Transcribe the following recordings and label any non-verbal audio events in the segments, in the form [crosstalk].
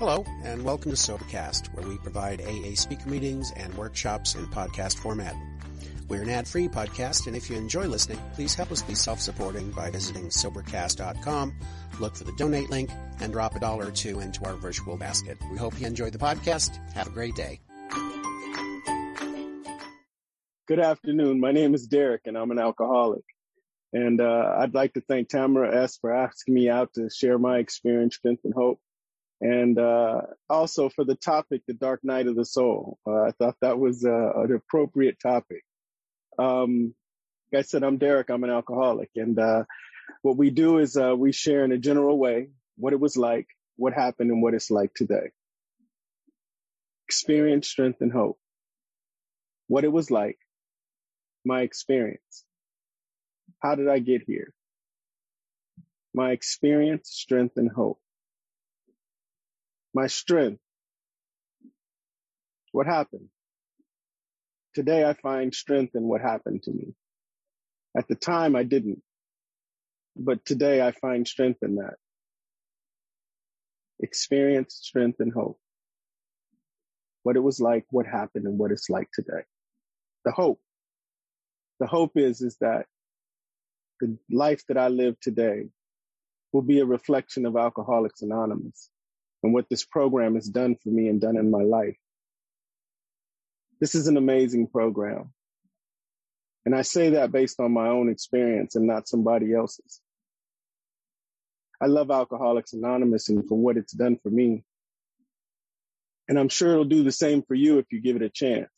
Hello, and welcome to Sobercast, where we provide AA speaker meetings and workshops in podcast format. We're an ad-free podcast, and if you enjoy listening, please help us be self-supporting by visiting Sobercast.com, look for the donate link, and drop a dollar or two into our virtual basket. We hope you enjoy the podcast. Have a great day. Good afternoon. My name is Derek, and I'm an alcoholic. And uh, I'd like to thank Tamara S. for asking me out to share my experience, strength, and hope and uh, also for the topic, the dark night of the soul. Uh, I thought that was uh, an appropriate topic. Um, like I said, I'm Derek. I'm an alcoholic, and uh, what we do is uh, we share in a general way what it was like, what happened, and what it's like today. Experience, strength, and hope. What it was like, my experience. How did I get here? My experience, strength, and hope my strength. What happened? Today I find strength in what happened to me. At the time I didn't, but today I find strength in that. Experience, strength, and hope. What it was like, what happened, and what it's like today. The hope. The hope is, is that the life that I live today will be a reflection of Alcoholics Anonymous and what this program has done for me and done in my life. This is an amazing program. And I say that based on my own experience and not somebody else's. I love Alcoholics Anonymous and for what it's done for me. And I'm sure it'll do the same for you if you give it a chance.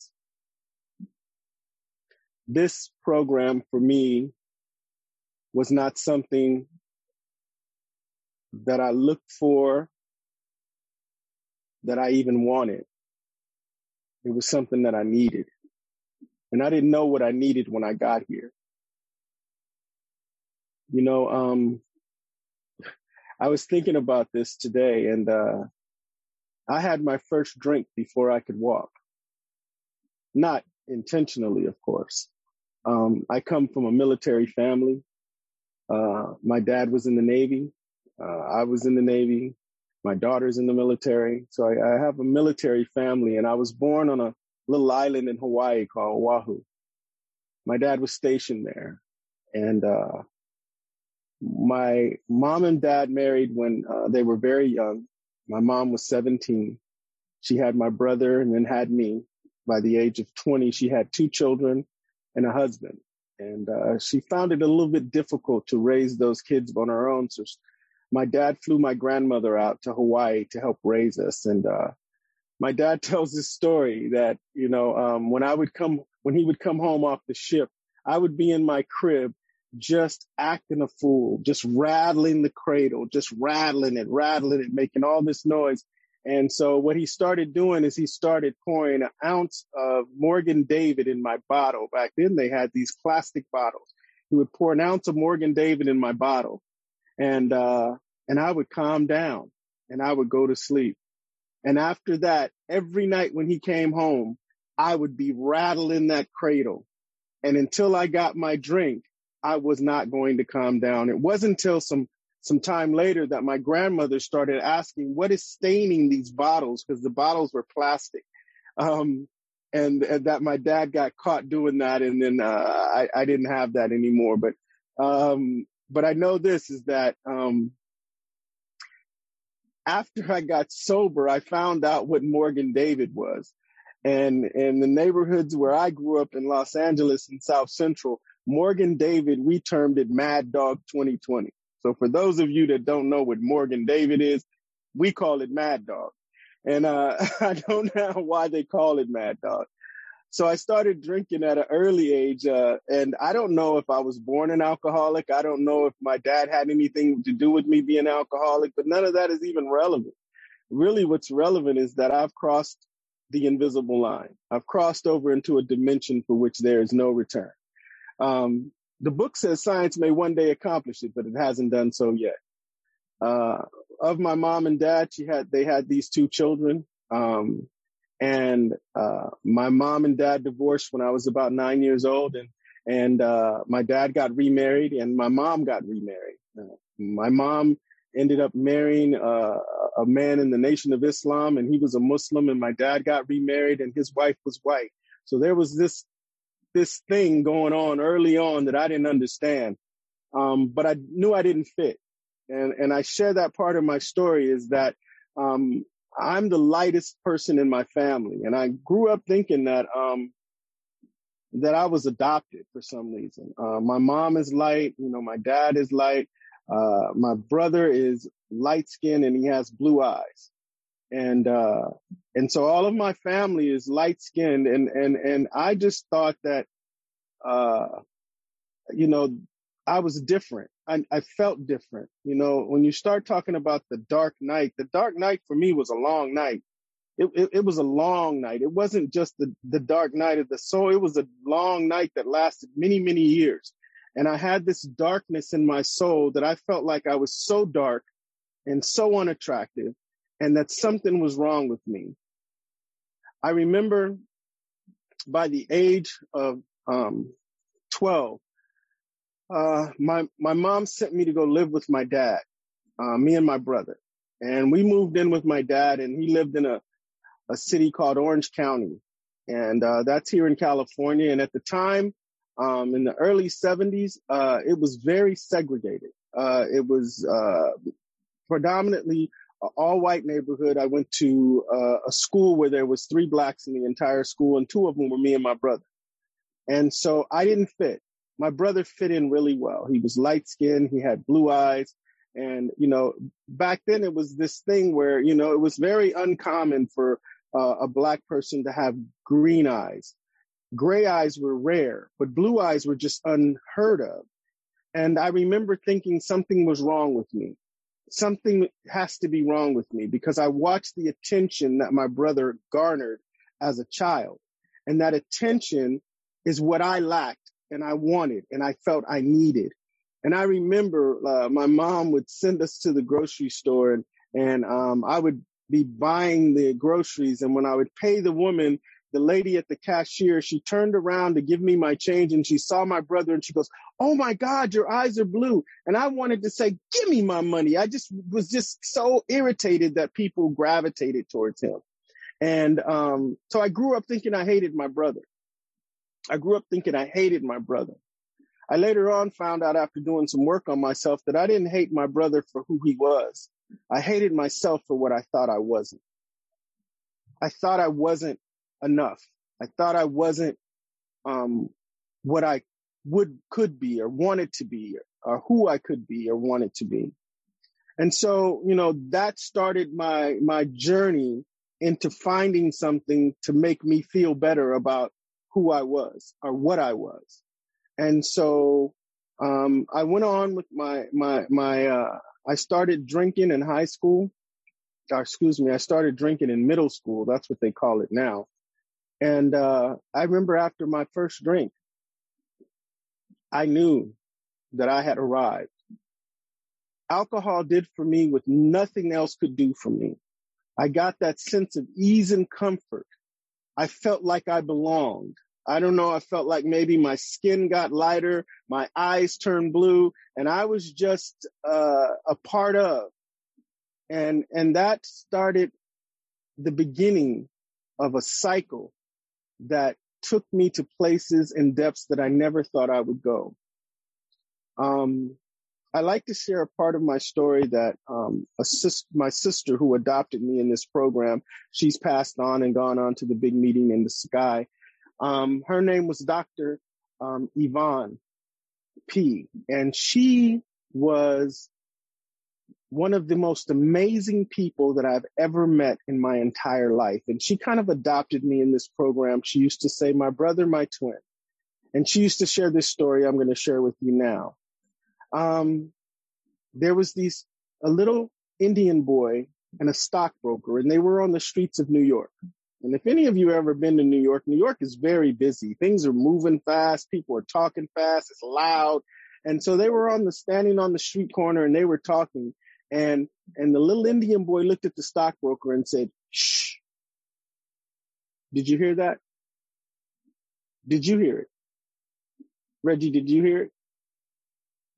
This program for me was not something that I looked for that I even wanted. It was something that I needed. And I didn't know what I needed when I got here. You know, um, I was thinking about this today and, uh, I had my first drink before I could walk. Not intentionally, of course. Um, I come from a military family. Uh, my dad was in the Navy. Uh, I was in the Navy. My daughter's in the military. So I, I have a military family and I was born on a little island in Hawaii called Oahu. My dad was stationed there and, uh, my mom and dad married when uh, they were very young. My mom was 17. She had my brother and then had me. By the age of 20, she had two children and a husband. And uh, she found it a little bit difficult to raise those kids on her own. So my dad flew my grandmother out to Hawaii to help raise us. And, uh, my dad [laughs] tells this story that, you know, um, when I would come, when he would come home off the ship, I would be in my crib just acting a fool, just rattling the cradle, just rattling it, rattling it, making all this noise. And so what he started doing is he started pouring an ounce of Morgan David in my bottle. Back then they had these plastic bottles. He would pour an ounce of Morgan David in my bottle and uh, and I would calm down and I would go to sleep. And after that, every night when he came home, I would be rattling that cradle. And until I got my drink, I was not going to calm down. It wasn't until some some time later that my grandmother started asking, "What is staining these bottles?" Because the bottles were plastic. Um, and, and, that my dad got caught doing that, and then uh, I, I, didn't have that anymore. But um, but I know this is that um, after I got sober, I found out what Morgan David was. And in the neighborhoods where I grew up in Los Angeles and South Central, Morgan David, we termed it Mad Dog 2020. So for those of you that don't know what Morgan David is, we call it Mad Dog. And uh, [laughs] I don't know why they call it Mad Dog. So I started drinking at an early age, uh, and I don't know if I was born an alcoholic. I don't know if my dad had anything to do with me being alcoholic, but none of that is even relevant. Really, what's relevant is that I've crossed the invisible line. I've crossed over into a dimension for which there is no return. Um, the book says science may one day accomplish it, but it hasn't done so yet. Uh, of my mom and dad, she had they had these two children. Um, and uh, my mom and dad divorced when I was about nine years old, and and uh, my dad got remarried, and my mom got remarried. Uh, my mom ended up marrying uh, a man in the Nation of Islam, and he was a Muslim, and my dad got remarried, and his wife was white. So there was this this thing going on early on that I didn't understand, um, but I knew I didn't fit, and and I share that part of my story is that um, I'm the lightest person in my family, and I grew up thinking that um, that I was adopted for some reason. Uh, my mom is light, you know, my dad is light. Uh, my brother is light skinned and he has blue eyes. And, uh, and so all of my family is light skinned and, and, and I just thought that, uh, you know, I was different. I, I felt different. You know, when you start talking about the dark night, the dark night for me was a long night. It, it, it, was a long night. It wasn't just the, the dark night of the soul. It was a long night that lasted many, many years. And I had this darkness in my soul that I felt like I was so dark and so unattractive and that something was wrong with me. I remember by the age of um, 12, uh, my, my mom sent me to go live with my dad, uh, me and my brother. And we moved in with my dad and he lived in a, a city called Orange County. And uh, that's here in California. And at the time, um, in the early 70s, uh, it was very segregated. Uh, it was predominantly all white neighborhood. I went to a school where there was three blacks in the entire school, and two of them were me and my brother. And so I didn't fit. My brother fit in really well. He was light skinned. He had blue eyes. And, you know, back then it was this thing where, you know, it was very uncommon for uh, a black person to have green eyes. Gray eyes were rare, but blue eyes were just unheard of. And I remember thinking something was wrong with me. Something has to be wrong with me because I watched the attention that my brother garnered as a child. And that attention is what I lacked and I wanted and I felt I needed. And I remember uh, my mom would send us to the grocery store and, and um, I would be buying the groceries. And when I would pay the woman, the lady at the cashier, she turned around to give me my change and she saw my brother and she goes, Oh my God, your eyes are blue. And I wanted to say, give me my money. I just was just so irritated that people gravitated towards him. And, um, so I grew up thinking I hated my brother. I grew up thinking I hated my brother. I later on found out after doing some work on myself that I didn't hate my brother for who he was. I hated myself for what I thought I wasn't. I thought I wasn't enough. I thought I wasn't um, what I would could be or wanted to be or, or who I could be or wanted to be. And so, you know, that started my my journey into finding something to make me feel better about who I was or what I was. And so um, I went on with my my my uh, I started drinking in high school. Or excuse me, I started drinking in middle school. That's what they call it now. And uh, I remember after my first drink, I knew that I had arrived. Alcohol did for me what nothing else could do for me. I got that sense of ease and comfort. I felt like I belonged. I don't know. I felt like maybe my skin got lighter, my eyes turned blue, and I was just uh, a part of. And and that started the beginning of a cycle that took me to places and depths that I never thought I would go. Um, I like to share a part of my story that um, sis- my sister who adopted me in this program, she's passed on and gone on to the big meeting in the sky. Um, her name was Dr. Um, Yvonne P. And she was one of the most amazing people that I've ever met in my entire life. And she kind of adopted me in this program. She used to say, my brother, my twin. And she used to share this story I'm going to share with you now. Um, there was these, a little Indian boy and a stockbroker, and they were on the streets of New York. And if any of you ever been to New York, New York is very busy. Things are moving fast. People are talking fast. It's loud. And so they were on the standing on the street corner and they were talking and, and the little Indian boy looked at the stockbroker and said, shh. Did you hear that? Did you hear it? Reggie, did you hear it?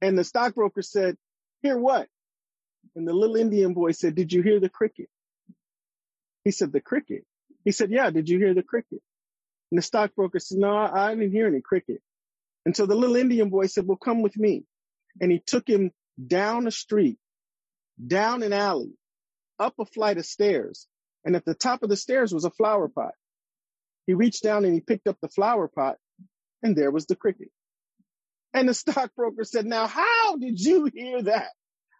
And the stockbroker said, hear what? And the little Indian boy said, Did you hear the cricket? He said, The cricket. He said, Yeah, did you hear the cricket? And the stockbroker said, No, I didn't hear any cricket. And so the little Indian boy said, Well, come with me. And he took him down a street, down an alley, up a flight of stairs. And at the top of the stairs was a flower pot. He reached down and he picked up the flower pot, and there was the cricket. And the [laughs] stockbroker said, Now, how did you hear that?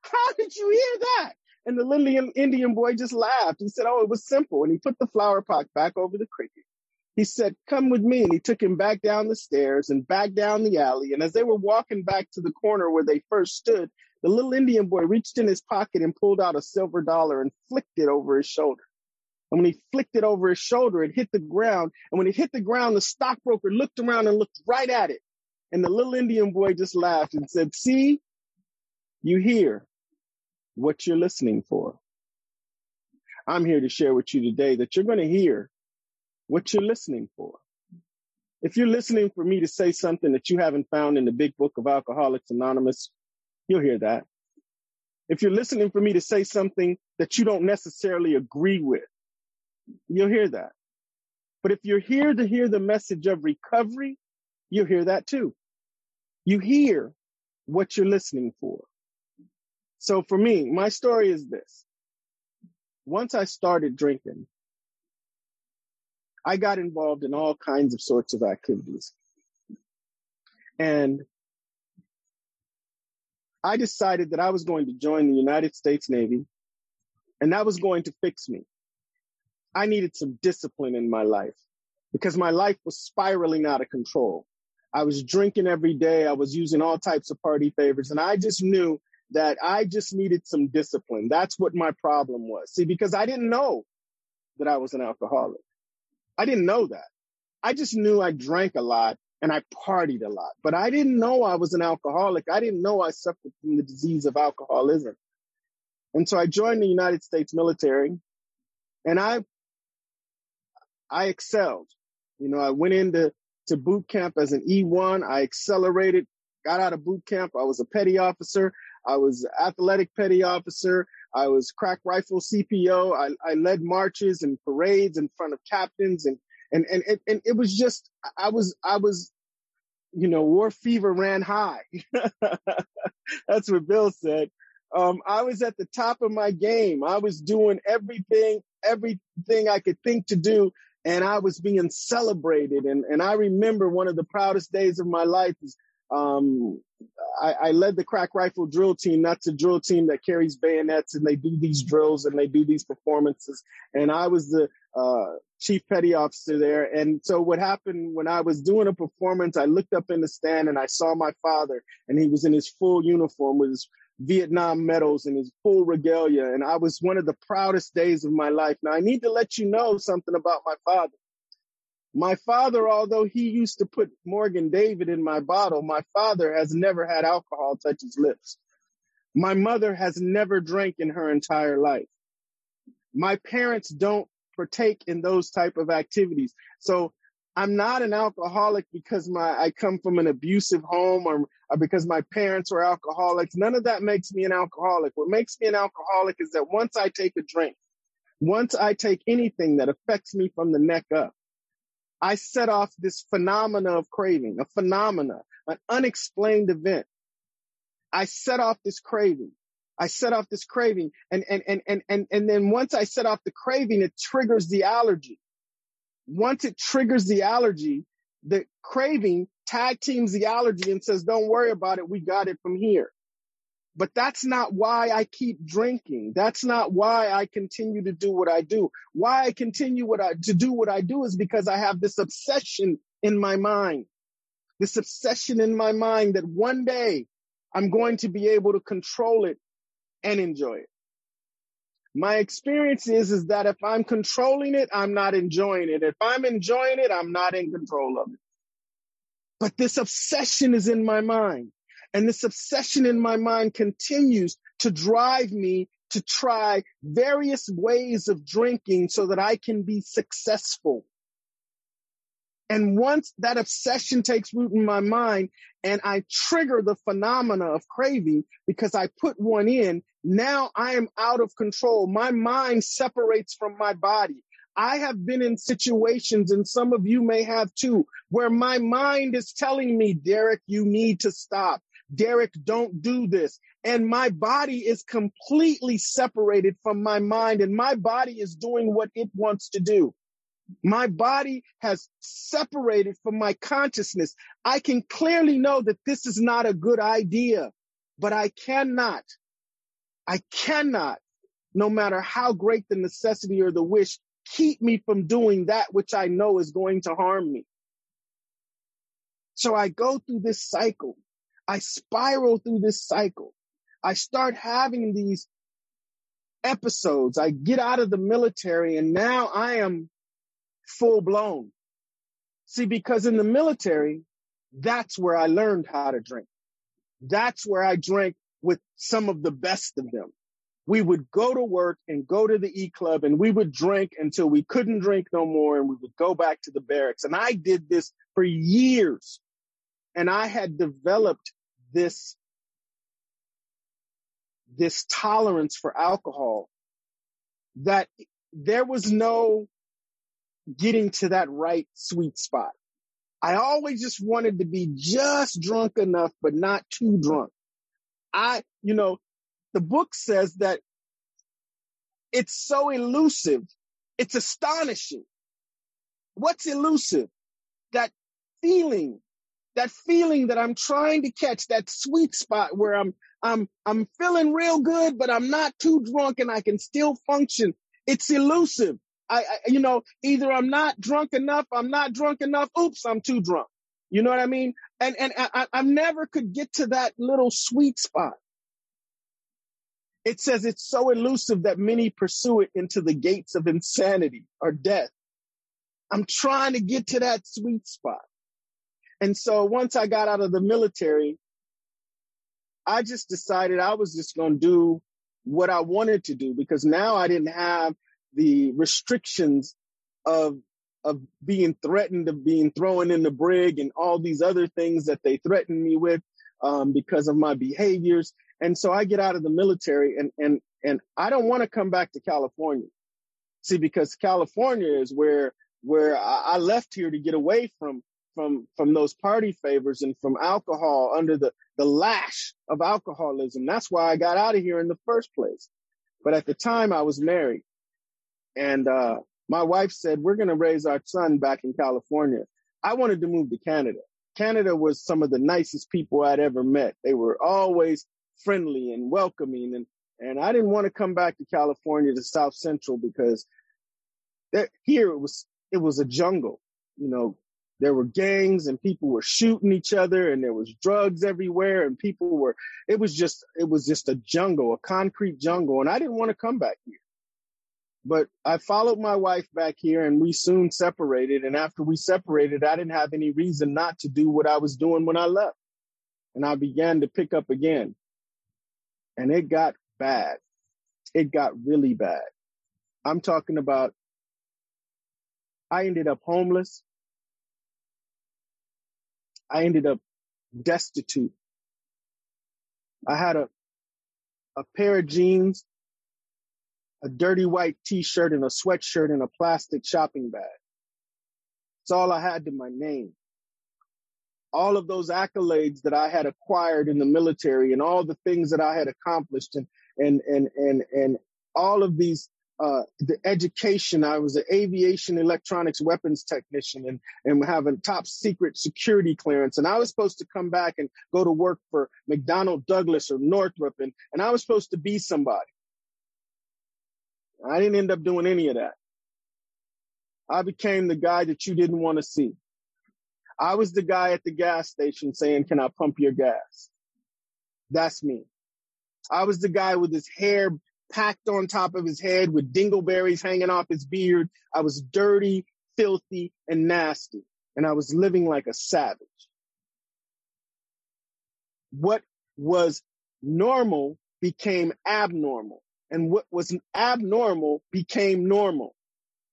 How did you hear that? And the little Indian boy just laughed. He said, Oh, it was simple. And he put the flower pot back over the cricket. He said, Come with me. And he took him back down the stairs and back down the alley. And as they were walking back to the corner where they first stood, the little Indian boy reached in his pocket and pulled out a silver dollar and flicked it over his shoulder. And when he flicked it over his shoulder, it hit the ground. And when it hit the ground, the stockbroker looked around and looked right at it. And the little Indian boy just laughed and said, See, you hear what you're listening for. I'm here to share with you today that you're going to hear what you're listening for. If you're listening for me to say something that you haven't found in the big book of Alcoholics Anonymous, you'll hear that. If you're listening for me to say something that you don't necessarily agree with, you'll hear that. But if you're here to hear the message of recovery, you'll hear that too. You hear what you're listening for. So for me, my story is this. Once I started drinking, I got involved in all kinds of sorts of activities. And I decided that I was going to join the United States Navy and that was going to fix me. I needed some discipline in my life because my life was spiraling out of control. I was drinking every day. I was using all types of party favors and I just knew that I just needed some discipline. That's what my problem was. See, because I didn't know that I was an alcoholic. I didn't know that. I just knew I drank a lot and I partied a lot, but I didn't know I was an alcoholic. I didn't know I suffered from the disease of alcoholism. And so I joined the United States military and I, I excelled. You know, I went into to boot camp as an E1. I accelerated, got out of boot camp. I was a petty officer. I was athletic petty officer. I was crack rifle CPO. I, I led marches and parades in front of captains and, and, and, and, and it was just, I was, I was, you know, war fever ran high. [laughs] That's what Bill said. Um, I was at the top of my game. I was doing everything, everything I could think to do. And I was being celebrated. And, and I remember one of the proudest days of my life is um, I, I, led the crack rifle drill team. That's a drill team that carries bayonets and they do these drills and they do these performances. And I was the uh, chief petty officer there. And so what happened when I was doing a performance, I looked up in the stand and I saw my father and he was in his full uniform with his Vietnam medals and his full regalia. And I was one of the proudest days of my life. Now I need to let you know something about my father. My father, although he used to put Morgan David in my bottle, my father has never had alcohol touch his lips. My mother has never drank in her entire life. My parents don't partake in those type of activities. So I'm not an alcoholic because my I come from an abusive home or, or because my parents were alcoholics. None of that makes me an alcoholic. What makes me an alcoholic is that once I take a drink, once I take anything that affects me from the neck up, I set off this phenomena of craving, a phenomena, an unexplained event. I set off this craving. I set off this craving and, and, and, and, and, and then once I set off the craving, it triggers the allergy. Once it triggers the allergy, the craving tag teams the allergy and says, don't worry about it. We got it from here. But that's not why I keep drinking. That's not why I continue to do what I do. Why I continue what I, to do what I do is because I have this obsession in my mind. This obsession in my mind that one day I'm going to be able to control it and enjoy it. My experience is, is that if I'm controlling it, I'm not enjoying it. If I'm enjoying it, I'm not in control of it. But this obsession is in my mind. And this obsession in my mind continues to drive me to try various ways of drinking so that I can be successful. And once that obsession takes root in my mind and I trigger the phenomena of craving because I put one in, now I am out of control. My mind separates from my body. I have been in situations, and some of you may have too, where my mind is telling me, Derek, you need to stop. Derek, don't do this. And my body is completely separated from my mind, and my body is doing what it wants to do. My body has separated from my consciousness. I can clearly know that this is not a good idea, but I cannot, I cannot, no matter how great the necessity or the wish, keep me from doing that which I know is going to harm me. So I go through this cycle. I spiral through this cycle. I start having these episodes. I get out of the military and now I am full blown. See, because in the military, that's where I learned how to drink. That's where I drank with some of the best of them. We would go to work and go to the E club and we would drink until we couldn't drink no more and we would go back to the barracks. And I did this for years and I had developed this, this tolerance for alcohol that there was no getting to that right sweet spot. I always just wanted to be just drunk enough, but not too drunk. I, you know, the book says that it's so elusive. It's astonishing. What's elusive? That feeling, that feeling that I'm trying to catch, that sweet spot where I'm, I'm, I'm feeling real good, but I'm not too drunk and I can still function. It's elusive. I, I, you know, either I'm not drunk enough, I'm not drunk enough. Oops, I'm too drunk. You know what I mean? And and I, I never could get to that little sweet spot. It says it's so elusive that many pursue it into the gates of insanity or death. I'm trying to get to that sweet spot. And so once I got out of the military, I just decided I was just going to do what I wanted to do because now I didn't have the restrictions of of being threatened of being thrown in the brig and all these other things that they threatened me with um, because of my behaviors. And so I get out of the military and and and I don't want to come back to California. See, because California is where where I left here to get away from from from those party favors and from alcohol under the the lash of alcoholism. That's why I got out of here in the first place. But at the time I was married and uh, my wife said, We're going to raise our son back in California. I wanted to move to Canada. Canada was some of the nicest people I'd ever met. They were always friendly and welcoming. And, and I didn't want to come back to California to South Central because there, here it was, it was a jungle. You know, there were gangs and people were shooting each other and there was drugs everywhere and people were, it was just, it was just a jungle, a concrete jungle. And I didn't want to come back here. But I followed my wife back here and we soon separated. And after we separated, I didn't have any reason not to do what I was doing when I left. And I began to pick up again. And it got bad. It got really bad. I'm talking about, I ended up homeless. I ended up destitute. I had a, a pair of jeans a dirty white t-shirt and a sweatshirt and a plastic shopping bag. It's all I had to my name. All of those accolades that I had acquired in the military and all the things that I had accomplished and, and, and, and, and all of these, uh, the education. I was an aviation electronics weapons technician and, and having top secret security clearance. And I was supposed to come back and go to work for McDonnell Douglas or Northrop. And, and I was supposed to be somebody. I didn't end up doing any of that. I became the guy that you didn't want to see. I was the guy at the gas station saying, can I pump your gas? That's me. I was the guy with his hair packed on top of his head with dingleberries hanging off his beard. I was dirty, filthy, and nasty. And I was living like a savage. What was normal became abnormal and what was abnormal became normal.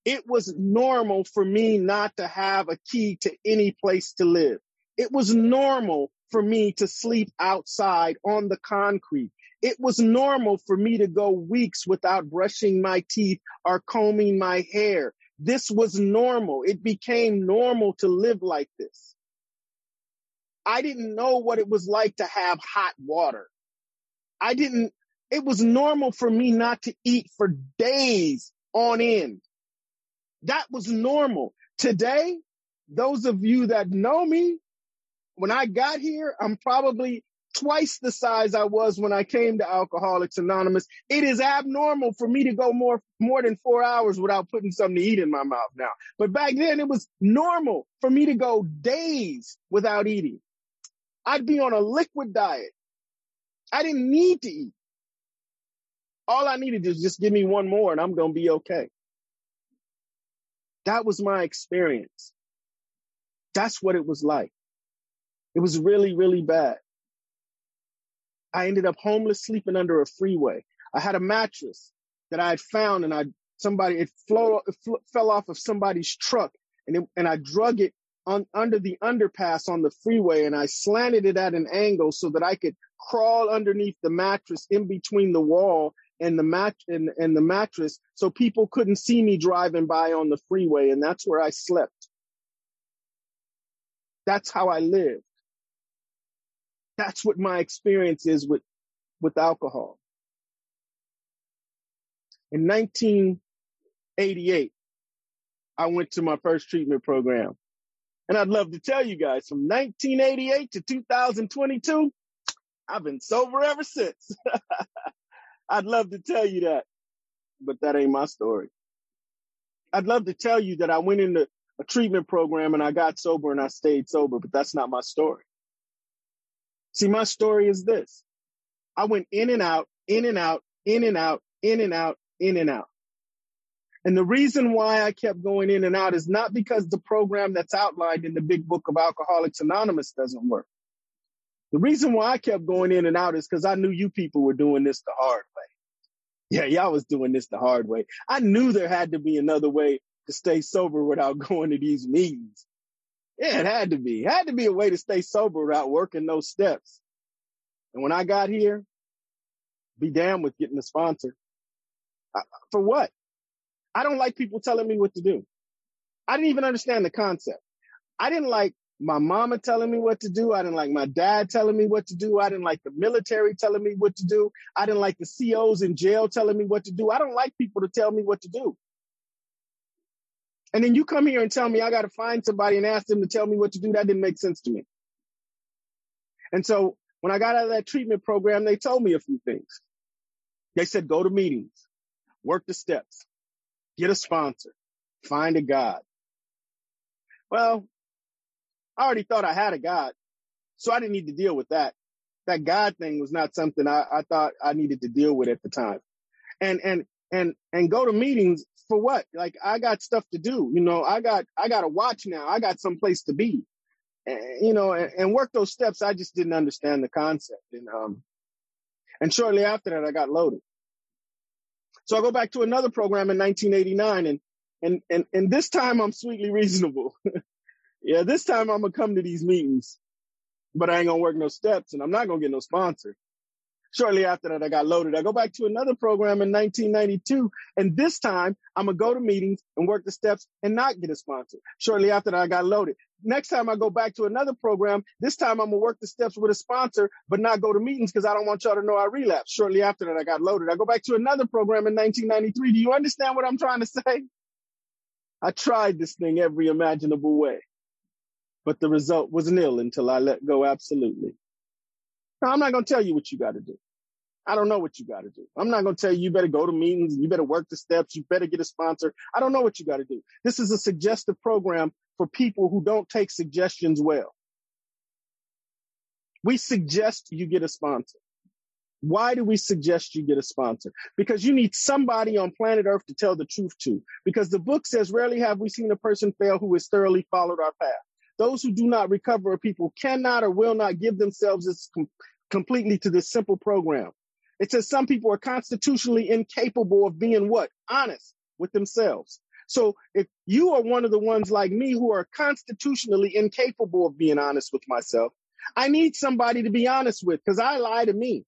It was normal for me not to have a key to any place to live. It was normal for me to sleep outside on the concrete. It was normal for me to go weeks without brushing my teeth or combing my hair. This was normal. It became normal to live like this. I didn't know what it was like to have hot water. I didn't, it was normal for me not to eat for days on end. That was normal. Today, those of you that know me, when I got here, I'm probably twice the size I was when I came to Alcoholics Anonymous. It is abnormal for me to go more more than four hours without putting something to eat in my mouth now. But back then it was normal for me to go days without eating. I'd be on a liquid diet. I didn't need to eat. All I needed is just give me one more and I'm going to be okay. That was my experience. That's what it was like. It was really, really bad. I ended up homeless, sleeping under a freeway. I had a mattress that I had found, and I somebody it, it fl- fell off of somebody's truck, and it, and I drug it on under the underpass on the freeway, and I slanted it at an angle so that I could crawl underneath the mattress in between the wall and the mat and, and the mattress, so people couldn't see me driving by on the freeway, and that's where I slept. That's how I lived. That's what my experience is with, with alcohol. In 1988, I went to my first treatment program. And I'd love to tell you guys from 1988 to 2022, I've been sober ever since. [laughs] I'd love to tell you that, but that ain't my story. I'd love to tell you that I went into a treatment program and I got sober and I stayed sober, but that's not my story. See, my story is this. I went in and out, in and out, in and out, in and out, in and out. And the reason why I kept going in and out is not because the program that's outlined in the big book of Alcoholics Anonymous doesn't work. The reason why I kept going in and out is because I knew you people were doing this the hard way. Yeah, y'all was doing this the hard way. I knew there had to be another way to stay sober without [laughs] going to these meetings. Yeah, it had to be. It had to be a way to stay sober without working those steps. And when I got here, be damned with getting a sponsor. I, for what? I don't like people telling me what to do. I didn't even understand the concept. I didn't like my mama telling me what to do. I didn't like my dad telling me what to do. I didn't like the military telling me what to do. I didn't like the COs in jail telling me what to do. I don't like people to tell me what to do. And then you come here and tell me I got to find somebody and ask them to tell me what to do. That didn't make sense to me. And so when I got out of that treatment program, they told me a few things. They said, go to meetings, work the steps, get a sponsor, find a God. Well, I already thought I had a God, so I didn't need to deal with that. That God thing was not something I, I thought I needed to deal with at the time. And, and, and, and go to meetings for what? Like I got stuff to do. You know, I got, I got a watch now. I got some place to be, and, you know, and, and work those steps. I just didn't understand the concept. And, um, and shortly after that, I got loaded. So I go back to another program in 1989 and, and, and, and this time I'm sweetly reasonable. [laughs] yeah, this time I'm to come to these meetings, but I ain't to work no steps and I'm not to get no sponsor. Shortly after that, I got loaded. I go back to another program in 1992, and this time I'm gonna go to meetings and work the steps and not get a sponsor. Shortly after that, I got loaded. Next time I go back to another program, this time I'm gonna work the steps with a sponsor, but not go to meetings because I don't want y'all to know I relapsed. Shortly after that, I got loaded. I go back to another program in 1993. Do you understand what I'm trying to say? I tried this thing every imaginable way, but the result was nil until I let go absolutely. I'm not going to tell you what you got to do. I don't know what you got to do. I'm not going to tell you, you better go to meetings. You better work the steps. You better get a sponsor. I don't know what you got to do. This is a suggestive program for people who don't take suggestions well. We suggest you get a sponsor. Why do we suggest you get a sponsor? Because you need somebody on planet Earth to tell the truth to. Because the book says, rarely have we seen a person fail who has thoroughly followed our path. Those who do not recover are people cannot or will not give themselves com- completely to this simple program. It says some people are constitutionally incapable of being what? Honest with themselves. So if you are one of the ones like me who are constitutionally incapable of being honest with myself, I need somebody to be honest with because I lie to me.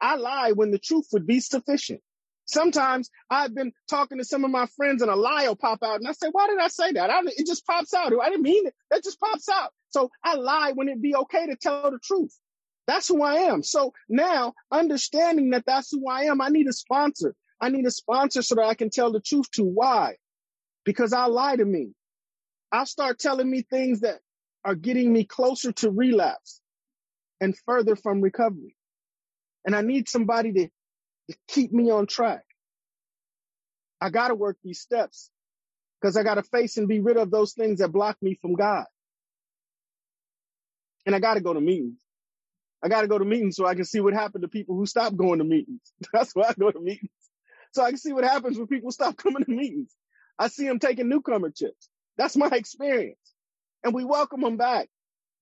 I lie when the truth would be sufficient. Sometimes I've been talking to some of my friends and a lie will pop out and I say, why did I say that? I, it just pops out. I didn't mean it. That just pops out. So I lie when it'd be okay to tell the truth. That's who I am. So now understanding that that's who I am, I need a sponsor. I need a sponsor so that I can tell the truth to. Why? Because I lie to me. I'll start telling me things that are getting me closer to relapse and further from recovery. And I need somebody to, to keep me on track. I got to work these steps because I got to face and be rid of those things that block me from God. And I got to go to meetings. I got to go to meetings so I can see what happened to people who stop going to meetings. [laughs] That's why I go to meetings. So I can see what happens when people stop [laughs] coming to meetings. I see them taking newcomer chips. That's my [laughs] experience. And we welcome them back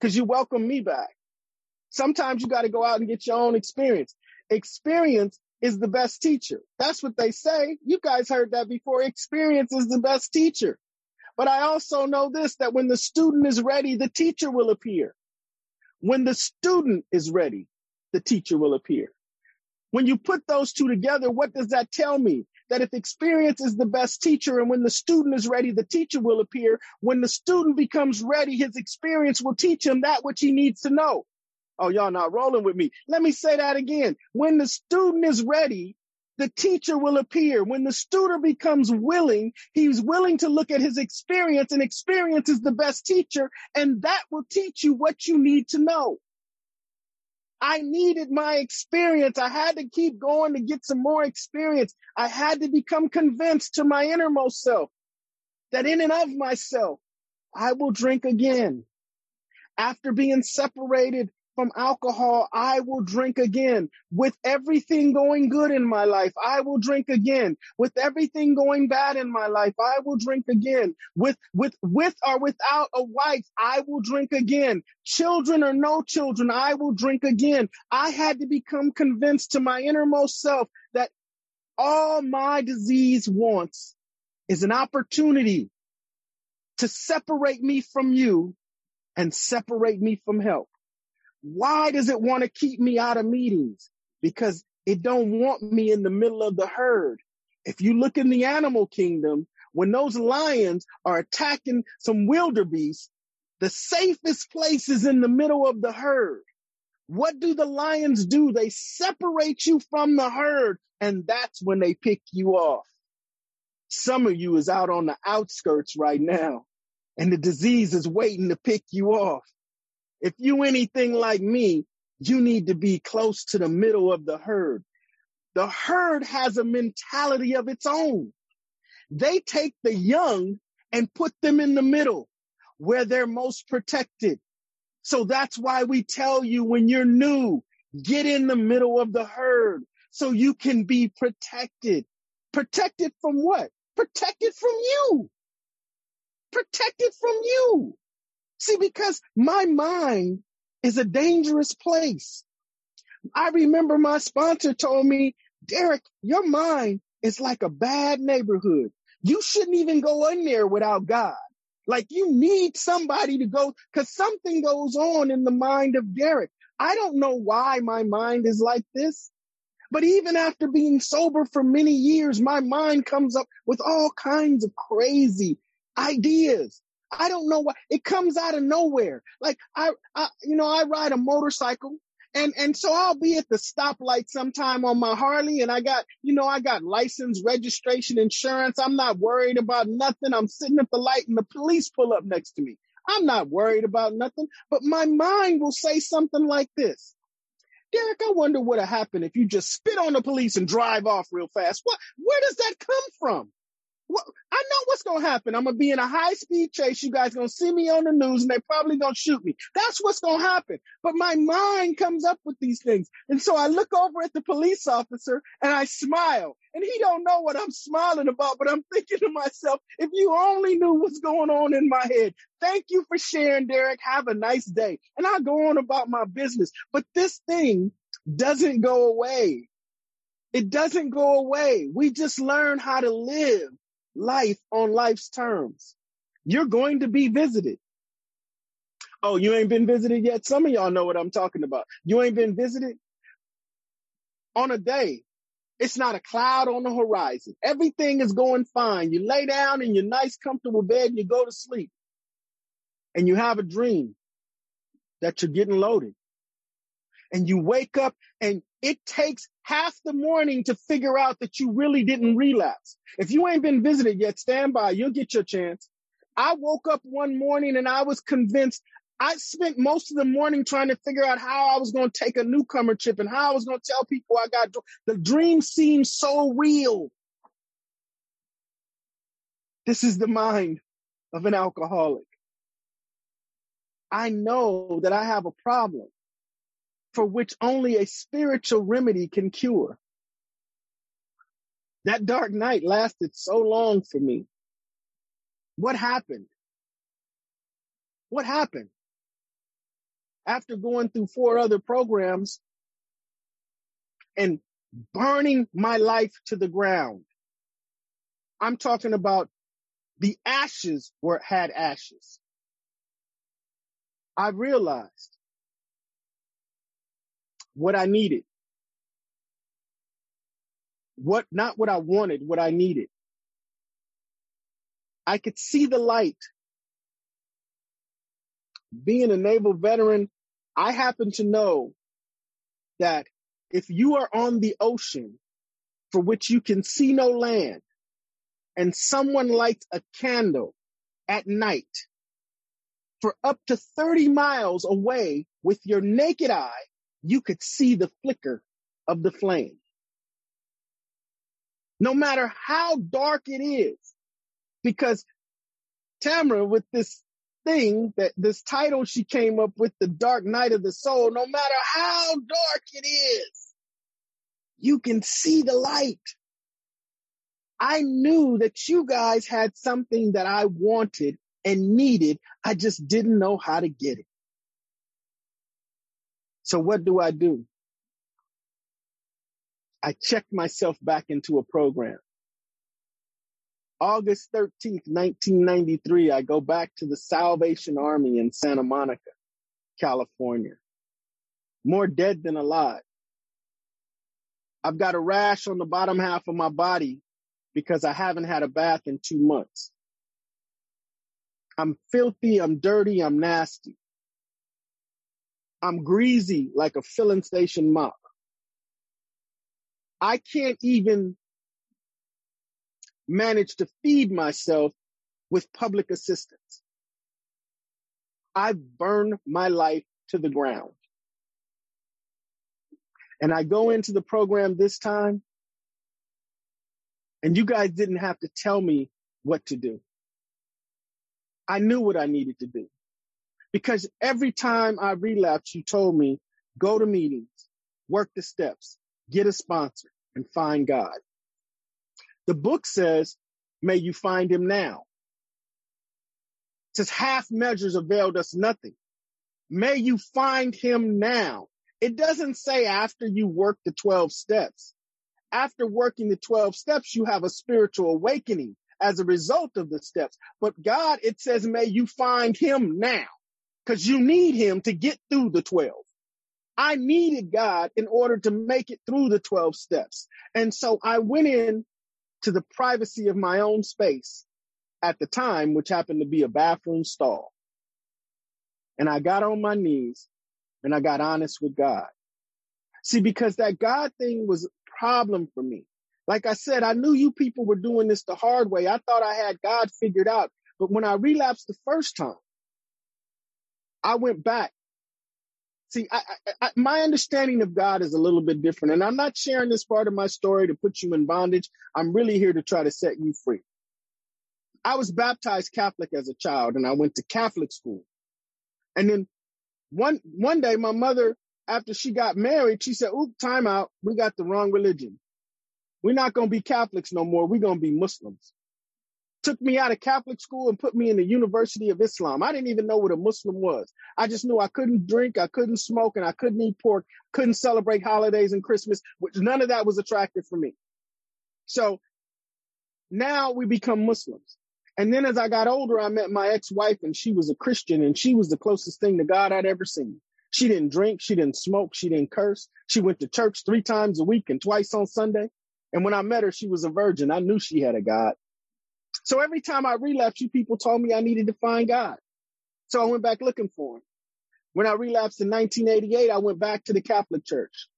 because you welcome me back. Sometimes you got to go out and get your own experience. Experience is the best teacher. That's what they say. You guys heard that before. Experience is the best teacher. But I also know this, that when the student is ready, the teacher will appear. When the student is ready, the teacher will appear. When you put those two together, what does that tell me? That if experience is the best teacher and when the student is ready, the teacher will appear. When the student becomes ready, his experience will teach him that which he needs to know. Oh, y'all not rolling with me. Let me say that again. When the student is ready, the teacher will appear. When the student becomes willing, he's willing to look at his experience and experience is the best teacher. And that will teach you what you need to know. I needed my experience. I had to keep going to get some more experience. I had to become convinced to my innermost self that in and of myself, I will drink again. After being separated from alcohol, I will drink again. With everything going good in my life, I will drink again. With everything going bad in my life, I will drink again. With, with, with or without a wife, I will drink again. Children or no children, I will drink again. I had to become convinced to my innermost self that all my disease wants is an opportunity to separate me from you and separate me from help. Why does it want to keep me out of meetings? Because it don't want me in the middle of the herd. If you look in the animal kingdom, when those lions are attacking some wildebeest, the safest place is in the middle of the herd. What do the lions do? They separate you from the herd, and that's when they pick you off. Some of you is out on the outskirts right now, and the disease is waiting to pick you off. If you anything like me, you need to be close to the middle of the herd. The herd has a mentality of its own. They take the young and put them in the middle where they're most protected. So that's why we tell you when you're new, get in the middle of the herd so you can be protected. Protected from what? Protected from you. Protected from you. See, because my mind is a dangerous place. I remember my sponsor told me, Derek, your mind is like a bad neighborhood. You shouldn't even go in there without God. Like you need somebody to go because something goes on in the mind of Derek. I don't know why my mind is like this, but even after being sober for many years, my mind comes up with all kinds of crazy ideas. I don't know why it comes out of nowhere. Like I, I, you know, I ride a motorcycle and, and so I'll be at the stoplight sometime on my Harley and I got, you know, I got license, registration, insurance. I'm not worried about nothing. I'm sitting at the light and the police pull up next to me. I'm not worried about nothing, but my mind will say something like this. Derek, I wonder what would happen if you just spit on the police and drive off real fast. What, where does that come from? I know what's gonna happen. I'm gonna be in a high speed chase. You guys gonna see me on the news, and they're probably gonna shoot me. That's what's gonna happen. But my mind comes up with these things, and so I look over at the police officer and I smile, and he don't know what I'm smiling about. But I'm [laughs] thinking to myself, if you only knew what's going on in my head. Thank you for sharing, Derek. Have a nice day, and I go on about my business. But this thing doesn't go away. It doesn't go away. We just learn how to live life on life's terms. You're going to be visited. Oh, you ain't been visited yet? Some of y'all know what I'm talking about. You ain't been visited on a day. It's not a cloud on the horizon. Everything is going fine. You lay down in your nice, comfortable bed and you go to sleep and you have a dream that you're getting loaded and you wake up and it takes half the morning to figure out that you really didn't relapse. If you ain't been visited yet, stand by. You'll get your chance. I woke up one morning and I was convinced I spent most of the morning trying to figure out how I was going to take a newcomer chip and how I was going to tell people I got the dream seemed so real. This is the mind of an alcoholic. I know that I have a problem for which only a spiritual remedy can cure. That dark night lasted so long for me. What happened? What happened? After going through four other programs and burning my life to the ground, I'm talking about the ashes were had ashes. I realized what I needed. What, not what I wanted, what I needed. I could see the light. Being a naval veteran, I happen to know that if you are on the ocean for which you can see no land and someone lights a candle at night for up to 30 miles away with your naked eye, you could see the flicker of the flame. No matter how dark it is, because Tamara with this thing that this title she came up with, the dark night of the soul, no matter how dark it is, you can see the light. I knew that you guys had something that I wanted and needed. I just didn't know how to get it. So what do I do? I check myself back into a program. August 13th, 1993, I go back to the Salvation Army in Santa Monica, California. More dead than alive. I've got a rash on the bottom half of my body because I haven't had a bath in two months. I'm filthy, I'm dirty, I'm nasty. I'm greasy like a filling station mop. I can't even manage to feed myself with public assistance. I've burned my life to the ground. And I go into the program this time, and you guys didn't have to tell me what to do. I knew what I needed to do. Because every time I relapsed, you told me, go to meetings, work the steps, get a sponsor, and find God. The book says, may you find him now. It says half measures availed us nothing. May you find him now. It doesn't say after you work the 12 steps. After working the 12 steps, you have a spiritual awakening as a result of the steps. But God, it says, may you find him now because you need him to get through the 12. I needed God in order to make it through the 12 steps. And so I went in to the privacy of my own space at the time, which happened to be a bathroom stall. And I got on my knees and I got honest with God. See, because that God thing was a problem for me. Like I said, I knew you people were doing this the hard way. I thought I had God figured out. But when I relapsed the first time, I went back. See, I, I, my understanding of God is a little bit different. And I'm not sharing this part of my story to put you in bondage. I'm really here to try to set you free. I was baptized Catholic as a child and I went to Catholic school. And then one, one day my mother, after she got married, she said, oop, time out. We got the wrong religion. We're not going to be Catholics no more. We're going to be Muslims took me out of Catholic school and put me in the University of Islam. I didn't even know what a Muslim was. I just knew I couldn't drink, I couldn't smoke, and I couldn't eat pork, couldn't celebrate holidays and Christmas, which none of that was attractive for me. So Now we become Muslims. And then as I got older, I met my ex-wife and she was a Christian and she was the closest thing to God I'd ever seen. She didn't drink. She didn't smoke. She didn't curse. She went to church three times a week and twice on Sunday. And when I met her, she was a virgin. I knew she had a God. So every time I relapsed, you people told me I needed to find God. So I went back looking for him. When I relapsed in 1988, I went back to the Catholic Church.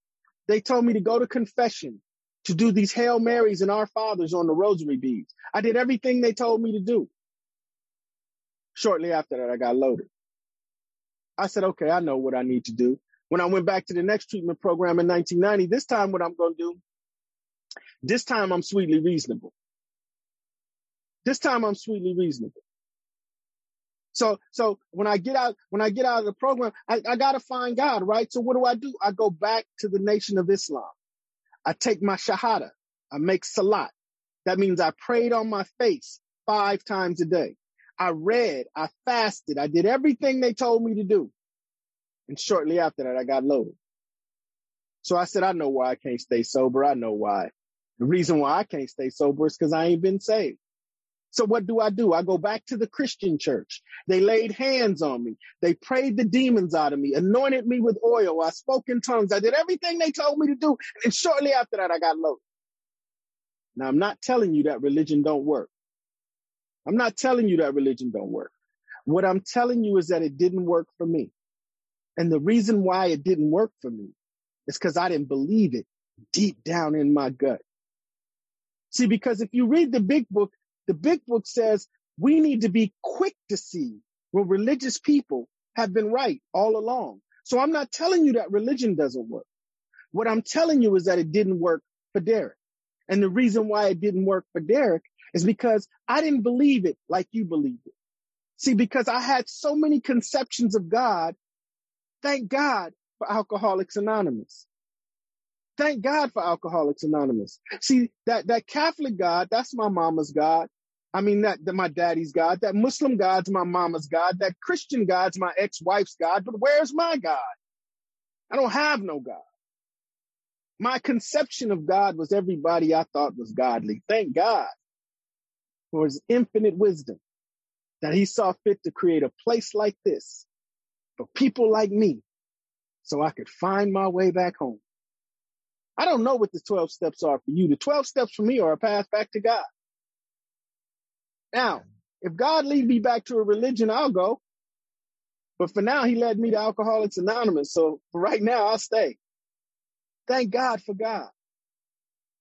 They told me to go to confession, to do these Hail Marys and Our Fathers on the rosary beads. I did everything they told me to do. Shortly after that, I got loaded. I said, okay, I know what I need to do. When I went back to the next treatment program in 1990, this time what I'm going to do, this time I'm sweetly reasonable. This time I'm sweetly reasonable. So, so when I get out, when I get out of the program, I, I got to find God, right? So what do I do? I go back to the nation of Islam. I take my shahada. I make salat. That means I prayed on my face five times a day. I read, I fasted, I did everything they told me to do. And shortly after that, I got loaded. So I said, I know why I can't stay sober. I know why. The reason why I can't stay sober is because I ain't been saved. So what do I do? I go back to the Christian church. They laid hands on me. They prayed the demons out of me, anointed me with oil. I spoke in tongues. I did everything they told me to do. And shortly after that, I got loaded. Now I'm not telling you that religion don't work. I'm not telling you that religion don't work. What I'm telling you is that it didn't work for me. And the reason why it didn't work for me is because I didn't believe it deep down in my gut. See, because if you read the big book, the big book says we need to be quick to see when religious people have been right all along. So I'm not telling you that religion doesn't work. What I'm telling you is that it didn't work for Derek. And the reason why it didn't work for Derek is because I didn't believe it like you believed it. See, because I had so many conceptions of God. Thank God for Alcoholics Anonymous. Thank God for Alcoholics Anonymous. See, that, that Catholic God, that's my mama's God. I mean, that, that my daddy's God. That Muslim God's my mama's God. That Christian God's my ex-wife's God. But where's my God? I don't have no God. My conception of God was everybody I thought was godly. Thank God for his infinite wisdom that he saw fit to create a place like this for people like me so I could find my way back home. I don't know what the 12 steps are for you. The 12 steps for me are a path back to God. Now, if God lead me back to a religion, I'll go. But for now, he led me to Alcoholics Anonymous. So for right now, I'll stay. Thank God for God.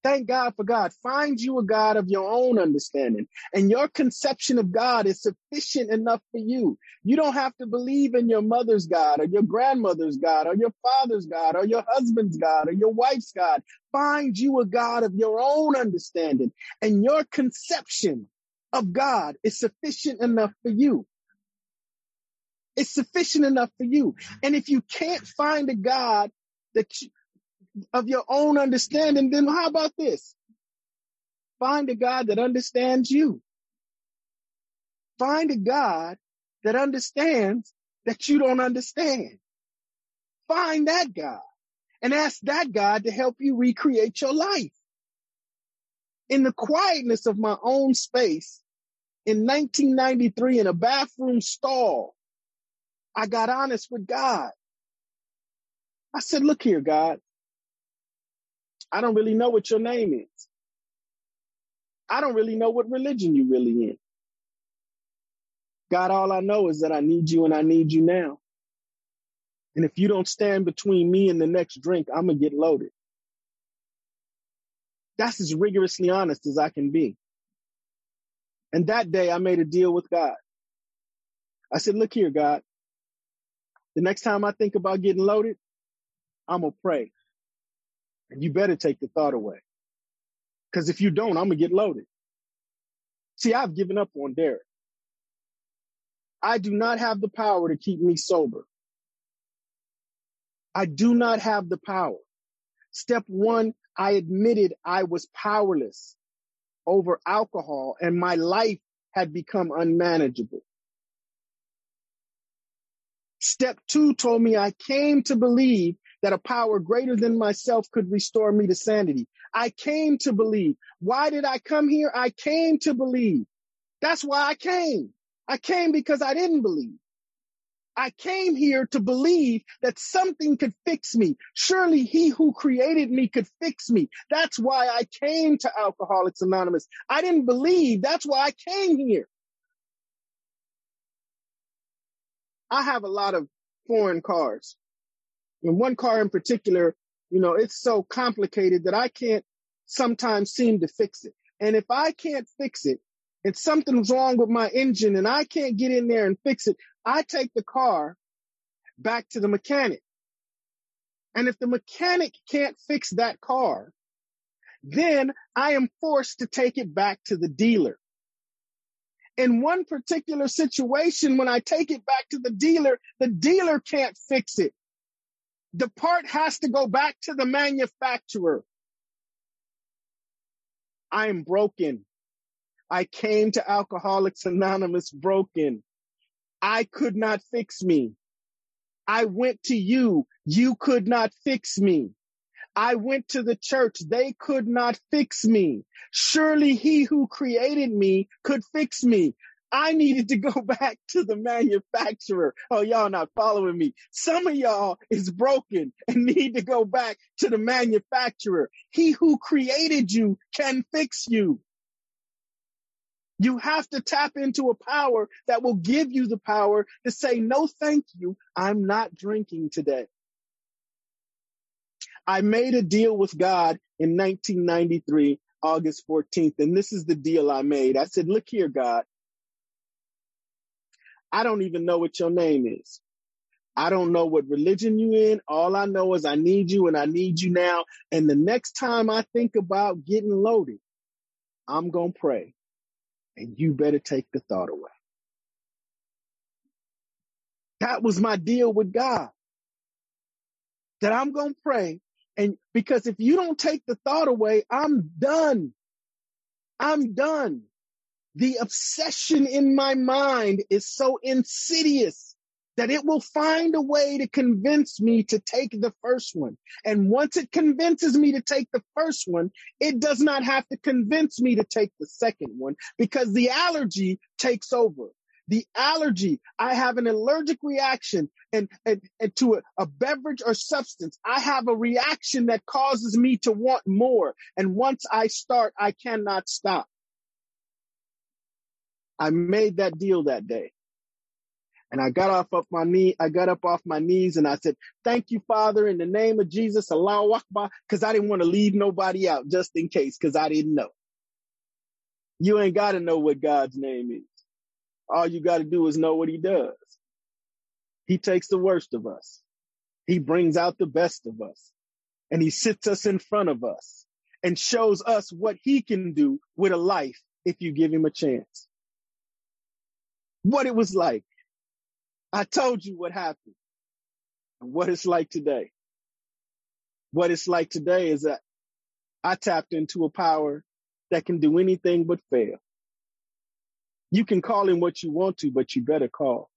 Thank God for God. Find you a God of your own understanding. And your conception of God is sufficient enough for you. You don't have to believe in your mother's God or your grandmother's God or your father's God or your husband's God or your wife's God. Find you a God of your own understanding. And your conception of God is sufficient enough for you. It's sufficient enough for you. And if you can't find a God that you, of your own understanding, then how about this? Find a God that understands you. Find a God that understands that you don't understand. Find that God and ask that God to help you recreate your life. In the quietness of my own space in 1993 in a bathroom stall, I got honest with God. I said, look here, God, I don't really know what your name is. I don't really know what religion you really in. God, all I know is that I need you and I need you now. And if you don't stand between me and the next drink, I'm going to get loaded. That's as rigorously honest as I can be. And that day I made a deal with God. I said, look here, God, the next time I think about getting loaded, I'm going to pray. And you better take the thought away. Because if you don't, I'm going to get loaded. See, I've given up on Derek. I do not have the power to keep me sober. I do not have the power. Step one, I admitted I was powerless over alcohol and my life had become unmanageable. Step two told me I came to believe that a power greater than myself could restore me to sanity. I came to believe. Why did I come here? I came to believe. That's why I came. I came because I didn't believe. I came here to believe that something could fix me. Surely he who created me could fix me. That's why I came to Alcoholics Anonymous. I didn't believe. That's why I came here. I have a lot of foreign cars. And one car in particular, you know, it's so complicated that I can't sometimes seem to fix it. And if I can't fix it, and something's wrong with my engine and I can't get in there and fix it, I take the car back to the mechanic. And if the mechanic can't fix that car, then I am forced to take it back to the dealer. In one particular situation, when I take it back to the dealer, the dealer can't fix it. The part has to go back to the manufacturer. I am broken. I came to Alcoholics Anonymous broken. I could not fix me. I went to you. You could not fix me. I went to the church. They could not fix me. Surely he who created me could fix me. I needed to go [laughs] back to the manufacturer. Oh, y'all not following me. Some of y'all is broken and [laughs] need to go back to the manufacturer. He who created you can fix you. You have to tap into a power that will give you the power to say, no, thank you. I'm not drinking today. I made a deal with God in 1993, August 14th, and this is the deal I made. I said, look here, God. I don't even know what your name is. I don't know what religion you in. All I know is I need you and I need you now. And the next time I think about getting loaded, I'm going to pray and you better take the thought away. That was my deal with God. That I'm going to pray. And because if you don't take the thought away, I'm done. I'm done. The obsession in my mind is so insidious that it will find a way to convince me to take the first one. And once it convinces me to take the first one, it does not have to convince me to take the second one because the allergy takes over. The allergy, I have an allergic reaction and, and, and to a, a beverage or substance. I have a reaction that causes me to want more. And once I start, I cannot stop. I made that deal that day. And I got off up my knee, I got up off my knees and I said, thank you, Father, in the name of Jesus, Allahu Akbar, because I didn't want to leave nobody out just in case, because I didn't know. You ain't got to know what God's name is. All you got to do is know what he does. He takes the worst of us. He brings out the best of us and he sits us in front of us and shows us what he can do with a life if you give him a chance. What it was like I told you what happened and what it's like today. What it's like today is that I tapped into a power that can do anything but fail. You can call him what you want to, but you better call.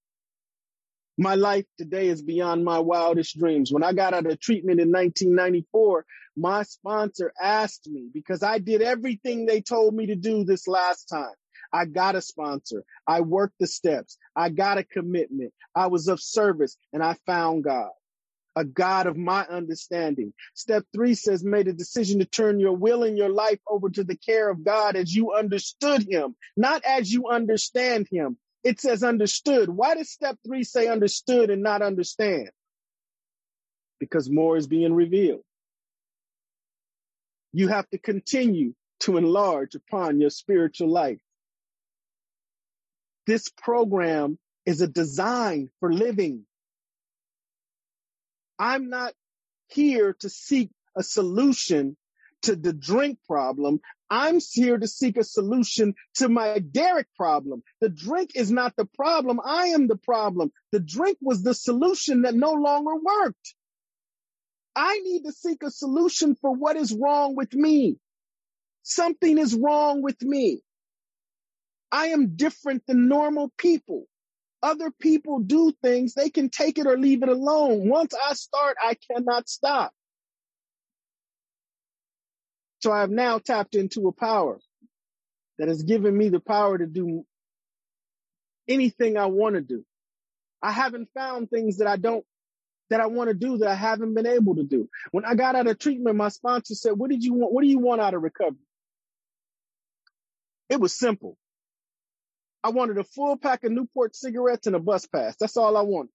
My life today is beyond my wildest dreams. When I got out of treatment in 1994, my sponsor asked me because I did everything they told me to do this last time. I got a sponsor. I worked the steps. I got a commitment. I was of service and I found God, a God of my understanding. Step three says, made a decision to turn your will and your life over to the care of God as you understood him, not as you understand him. It says understood. Why does step three say understood and not understand? Because more is being revealed. You have to continue to enlarge upon your spiritual life. This program is a design for living. I'm not here to seek a solution to the drink problem. I'm here to seek a solution to my Derek problem. The drink is not the problem. I am the problem. The drink was the solution that no longer worked. I need to seek a solution for what is wrong with me. Something is wrong with me. I am different than normal people. other people do things, they can take it or leave it alone. Once I start, I cannot stop. So I have now tapped into a power that has given me the power to do anything I want to do. I haven't found things that I don't that I want to do that I haven't been able to do. When I got out of treatment, my sponsor said, "What did you want? What do you want out of recovery?" It was simple. I wanted a full pack of Newport cigarettes and a bus pass. That's all I wanted.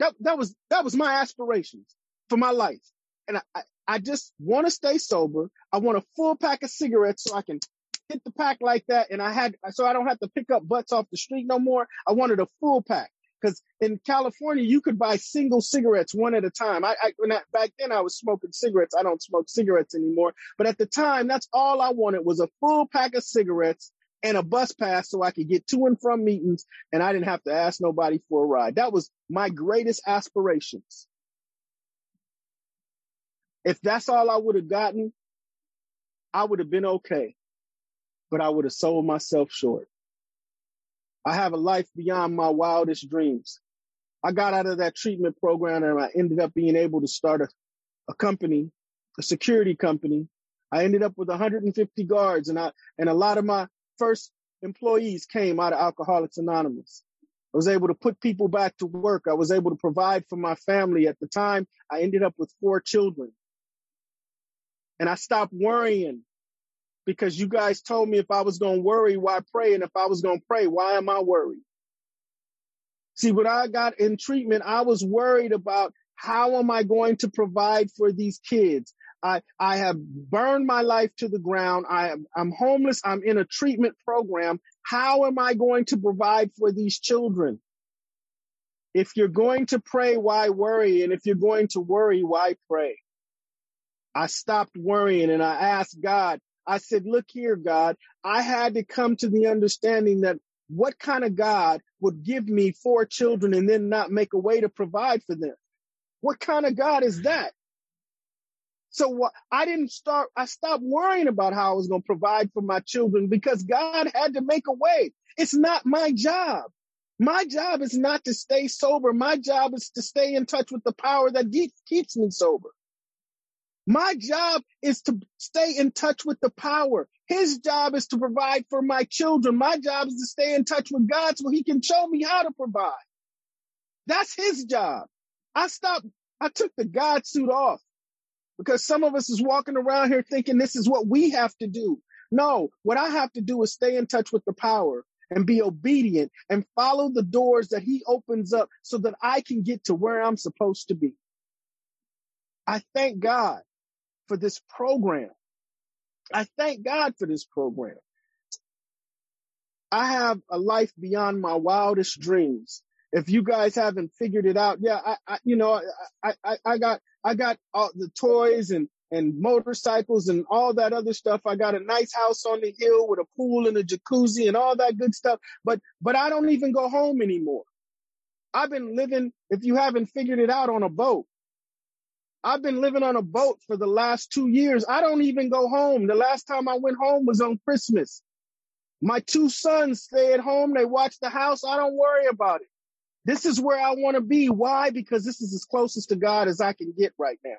That that was that was my aspirations for my life. And I, I, I just want to stay sober. I want a full pack of cigarettes so I can hit the pack like that. And I had so I don't have to pick up butts off the street no more. I wanted a full pack. Because in California, you could buy single cigarettes one at a time. I, I, I, back then I was smoking cigarettes. I don't smoke cigarettes anymore. But at the time, that's all I wanted was a full pack of cigarettes and a bus pass so I could get to and from meetings and I didn't have to ask nobody for a ride. That was my greatest aspirations. If that's all I would have gotten, I would have been okay, but I would have sold myself short. I have a life beyond my wildest dreams. I got out of that treatment program and I ended up being able to start a, a company, a security company. I ended up with 150 guards and I, and a lot of my first employees came out of Alcoholics Anonymous. I was able to put people back to work. I was able to provide for my family. At the time, I ended up with four children. And I stopped worrying because you guys told me if I was going to worry, why pray? And if I was going to pray, why am I worried? See, when I got in treatment, I was worried about how am I going to provide for these kids? I, I have burned my life to the ground. I am, I'm homeless. I'm in a treatment program. How am I going to provide for these children? If you're going to pray, why worry? And if you're going to worry, why pray? I stopped worrying and I asked God, I said, look here, God, I had to come to the understanding that what kind of God would give me four children and then not make a way to provide for them? What kind of God is that? So what, I didn't start, I stopped worrying about how I was going to provide for my children because God had to make a way. It's not my job. My job is not to stay sober. My job is to stay in touch with the power that keeps me sober. My job is to stay in touch with the power. His job is to provide for my children. My job is to stay in touch with God so he can show me how to provide. That's his job. I stopped, I took the God suit off because some of us is walking around here thinking this is what we have to do. No, what I have to do is stay in touch with the power and be obedient and follow the doors that he opens up so that I can get to where I'm supposed to be. I thank God for this program. I thank God for this program. I have a life beyond my wildest dreams. If you guys haven't figured it out, yeah, I, I you know, I, I, I got, I got all the toys and, and motorcycles and all that other stuff. I got a nice house on the hill with a pool and a jacuzzi and all that good stuff. But, but I don't even go home anymore. I've been living, if you haven't figured it out, on a boat. I've been living on a boat for the last two years. I don't even go home. The last time I went home was on Christmas. My two sons stay at home. They watch the house. I don't worry about it. This is where I want to be. Why? Because this is as closest to God as I can get right now.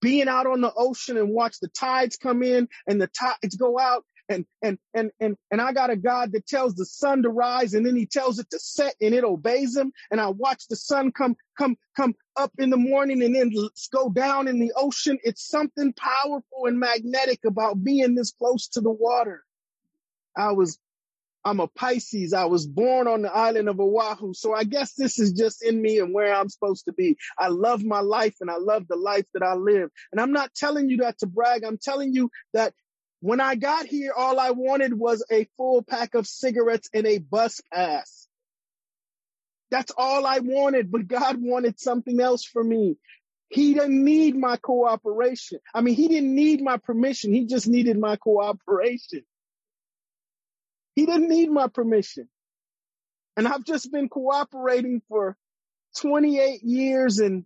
Being out on the ocean and watch the tides come in and the tides go out and and and and and I got a God that tells the sun to rise and then he tells it to set and it obeys him and I watch the sun come come come up in the morning and then go down in the ocean it's something powerful and magnetic about being this close to the water I was I'm a Pisces. I was born on the island of Oahu. So I guess this is just in me and where I'm supposed to be. I love my life and I love the life that I live. And I'm not telling you that to brag. I'm telling you that when I got here, all I wanted was a full pack of cigarettes and a bus pass. That's all I wanted, but God wanted something else for me. He didn't need my cooperation. I mean, he didn't need my permission. He just needed my cooperation. He didn't need my permission. And I've just been cooperating for 28 years and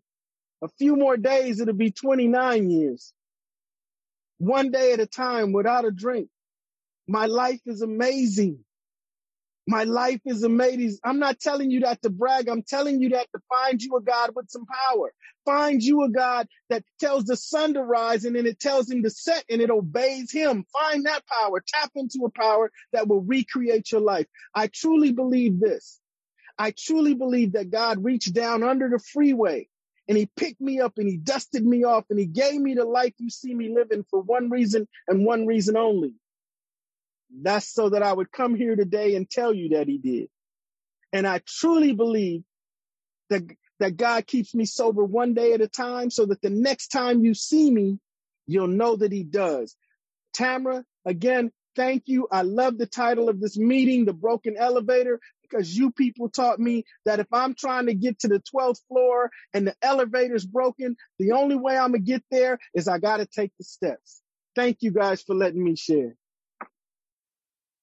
a few more days, it'll be 29 years one day at a time without a drink. My life is amazing. My life is amazing. I'm not telling you that to brag. I'm telling you that to find you a God with some power. Find you a God that tells the sun to rise and then it tells him to set and it obeys him. Find that power. Tap into a power that will recreate your life. I truly believe this. I truly believe that God reached down under the freeway and he picked me up and he dusted me off and he gave me the life you see me living for one reason and one reason only that's so that I would come here today and tell you that he did. And I truly believe that, that God keeps me sober one day at a time so that the next time you see me, you'll know that he does. Tamara, again, thank you. I love the title of this meeting, The Broken Elevator, because you people taught me that if I'm trying to get to the 12th floor and the elevator's broken, the only way I'm going to get there is I got to take the steps. Thank you guys for letting me share.